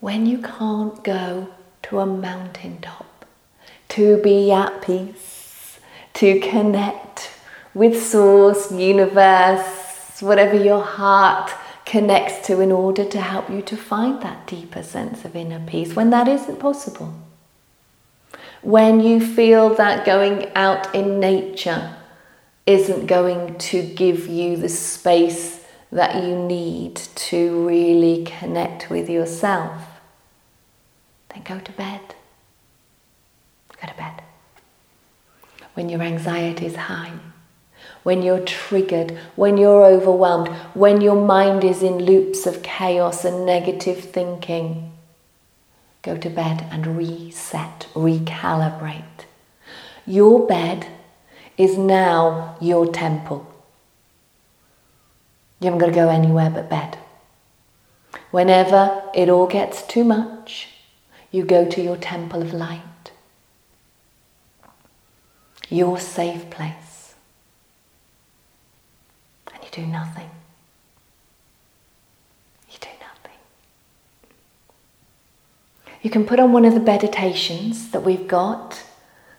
when you can't go to a mountaintop to be at peace, to connect with Source, Universe, whatever your heart connects to in order to help you to find that deeper sense of inner peace when that isn't possible. When you feel that going out in nature isn't going to give you the space that you need to really connect with yourself, then go to bed. Go to bed. When your anxiety is high, when you're triggered, when you're overwhelmed, when your mind is in loops of chaos and negative thinking, go to bed and reset, recalibrate. Your bed is now your temple. You haven't got to go anywhere but bed. Whenever it all gets too much, you go to your temple of light, your safe place, and you do nothing. You do nothing. You can put on one of the meditations that we've got.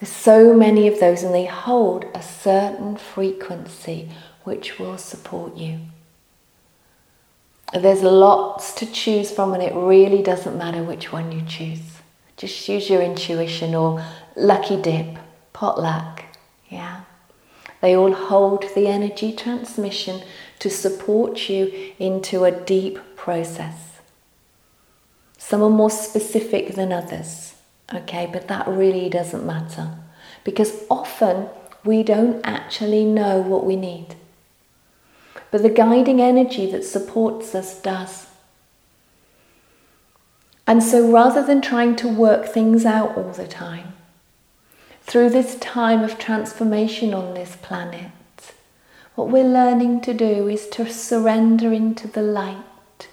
There's so many of those, and they hold a certain frequency which will support you. There's lots to choose from, and it really doesn't matter which one you choose. Just use your intuition or lucky dip, potluck, yeah. They all hold the energy transmission to support you into a deep process. Some are more specific than others, okay, but that really doesn't matter because often we don't actually know what we need but the guiding energy that supports us does. And so rather than trying to work things out all the time, through this time of transformation on this planet, what we're learning to do is to surrender into the light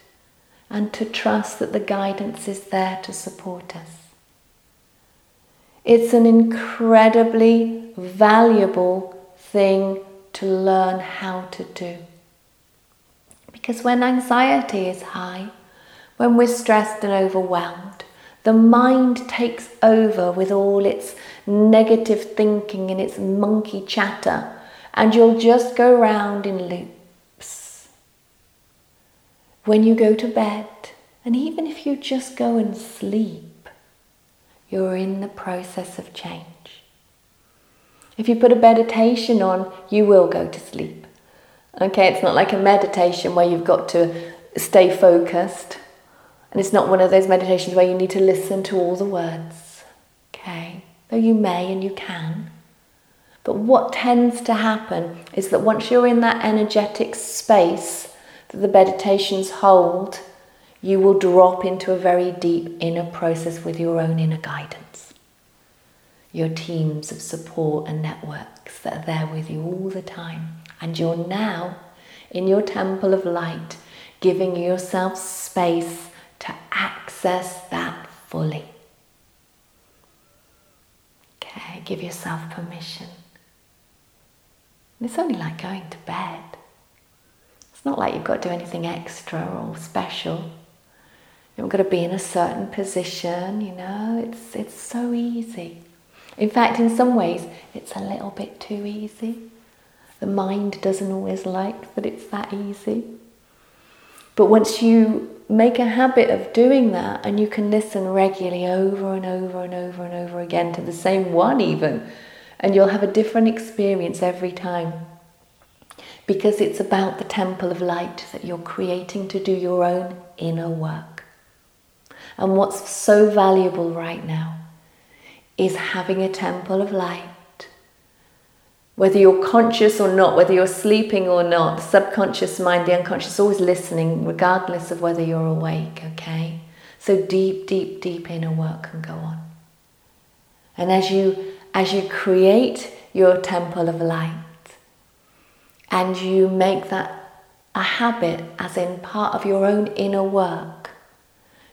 and to trust that the guidance is there to support us. It's an incredibly valuable thing to learn how to do. Because when anxiety is high, when we're stressed and overwhelmed, the mind takes over with all its negative thinking and its monkey chatter, and you'll just go round in loops. When you go to bed, and even if you just go and sleep, you're in the process of change. If you put a meditation on, you will go to sleep. Okay, it's not like a meditation where you've got to stay focused. And it's not one of those meditations where you need to listen to all the words. Okay, though you may and you can. But what tends to happen is that once you're in that energetic space that the meditations hold, you will drop into a very deep inner process with your own inner guidance. Your teams of support and networks that are there with you all the time. And you're now in your temple of light, giving yourself space to access that fully. Okay, give yourself permission. And it's only like going to bed. It's not like you've got to do anything extra or special. You've got to be in a certain position, you know, it's, it's so easy. In fact, in some ways, it's a little bit too easy. The mind doesn't always like that it's that easy. But once you make a habit of doing that and you can listen regularly over and over and over and over again to the same one, even, and you'll have a different experience every time. Because it's about the temple of light that you're creating to do your own inner work. And what's so valuable right now is having a temple of light whether you're conscious or not, whether you're sleeping or not, the subconscious mind, the unconscious, always listening, regardless of whether you're awake, okay? So deep, deep, deep inner work can go on. And as you as you create your temple of light and you make that a habit, as in part of your own inner work,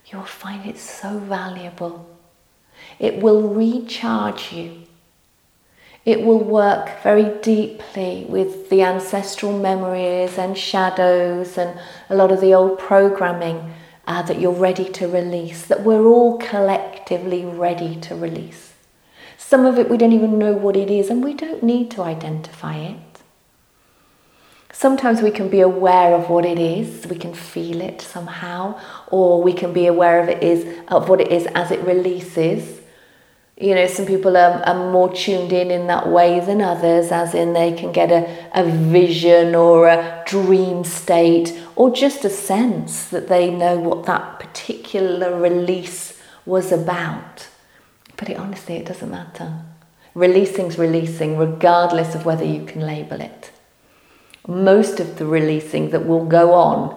you'll find it so valuable. It will recharge you it will work very deeply with the ancestral memories and shadows and a lot of the old programming uh, that you're ready to release, that we're all collectively ready to release. Some of it we don't even know what it is, and we don't need to identify it. Sometimes we can be aware of what it is, we can feel it somehow, or we can be aware of it is of what it is as it releases. You know, some people are, are more tuned in in that way than others, as in they can get a, a vision or a dream state, or just a sense that they know what that particular release was about. But it, honestly, it doesn't matter. Releasing's releasing, regardless of whether you can label it most of the releasing that will go on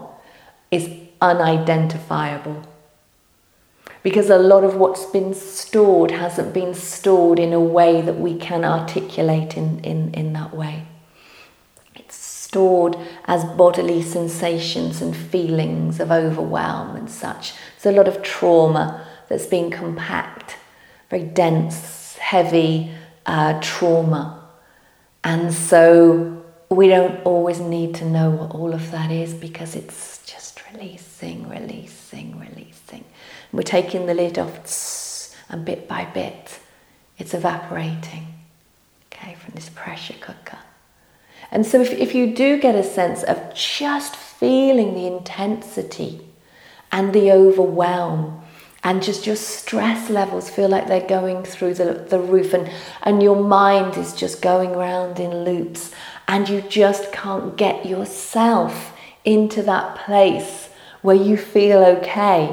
is unidentifiable. Because a lot of what's been stored hasn't been stored in a way that we can articulate in, in, in that way. It's stored as bodily sensations and feelings of overwhelm and such. It's a lot of trauma that's been compact, very dense, heavy uh, trauma. And so we don't always need to know what all of that is because it's just releasing, releasing, releasing. We're taking the lid off, and bit by bit, it's evaporating, okay, from this pressure cooker. And so, if, if you do get a sense of just feeling the intensity and the overwhelm, and just your stress levels feel like they're going through the, the roof, and, and your mind is just going round in loops, and you just can't get yourself into that place where you feel okay,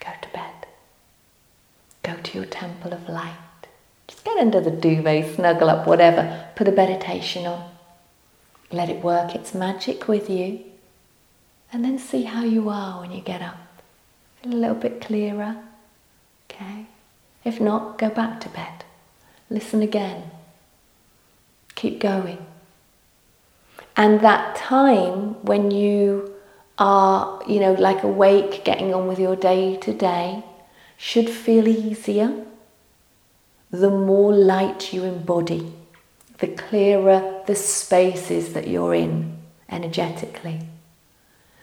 go to bed. Go to your temple of light. Just get under the duvet, snuggle up, whatever. Put a meditation on. Let it work its magic with you. And then see how you are when you get up. A little bit clearer. Okay? If not, go back to bed. Listen again. Keep going. And that time when you are, you know, like awake, getting on with your day to day, should feel easier. The more light you embody, the clearer the spaces that you're in energetically.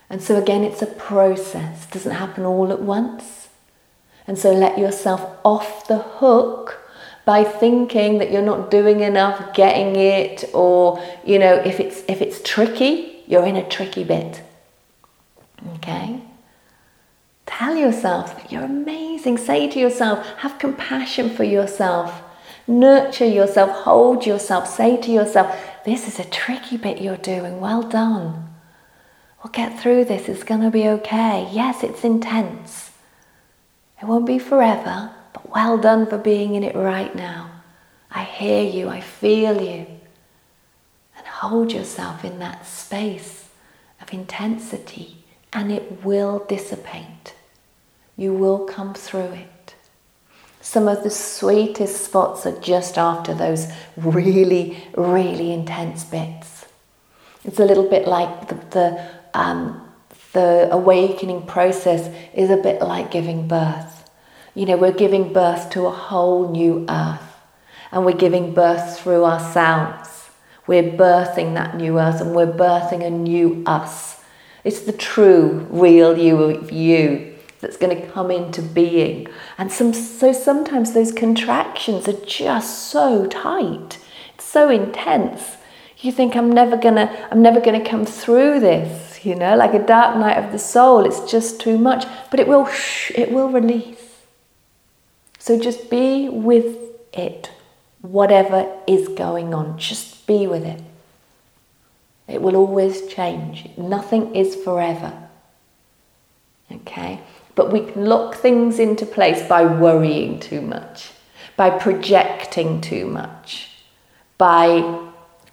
And so, again, it's a process, it doesn't happen all at once. And so, let yourself off the hook by thinking that you're not doing enough getting it or you know if it's if it's tricky you're in a tricky bit. Okay? Tell yourself that you're amazing. Say to yourself have compassion for yourself. Nurture yourself. Hold yourself. Say to yourself this is a tricky bit you're doing. Well done we'll get through this it's going to be okay yes it's intense it won't be forever but well done for being in it right now. I hear you, I feel you. And hold yourself in that space of intensity, and it will dissipate. You will come through it. Some of the sweetest spots are just after those really, really intense bits. It's a little bit like the, the, um, the awakening process is a bit like giving birth you know, we're giving birth to a whole new earth and we're giving birth through ourselves. We're birthing that new earth and we're birthing a new us. It's the true, real you of you that's going to come into being. And some, so sometimes those contractions are just so tight, it's so intense. You think I'm never gonna, I'm never gonna come through this, you know, like a dark night of the soul. It's just too much, but it will, it will release. So just be with it, whatever is going on, just be with it. It will always change. Nothing is forever. Okay? But we can lock things into place by worrying too much, by projecting too much, by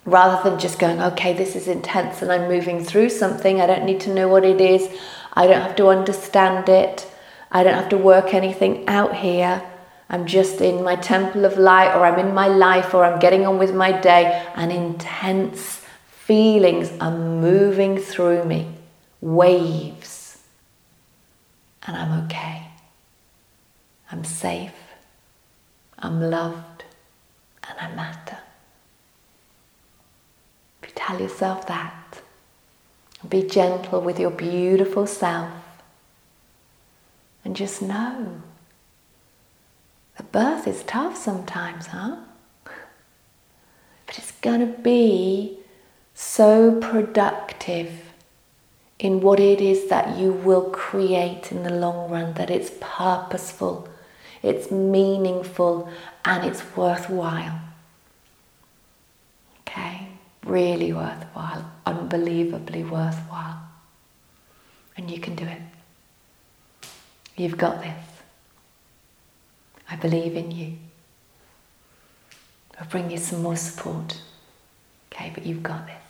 rather than just going, okay, this is intense and I'm moving through something, I don't need to know what it is, I don't have to understand it, I don't have to work anything out here. I'm just in my temple of light, or I'm in my life, or I'm getting on with my day, and intense feelings are moving through me, waves, and I'm okay. I'm safe, I'm loved, and I matter. Tell yourself that, be gentle with your beautiful self, And just know that birth is tough sometimes, huh? But it's going to be so productive in what it is that you will create in the long run, that it's purposeful, it's meaningful, and it's worthwhile. Okay? Really worthwhile, unbelievably worthwhile. And you can do it. You've got this. I believe in you. I'll bring you some more support. Okay, but you've got this.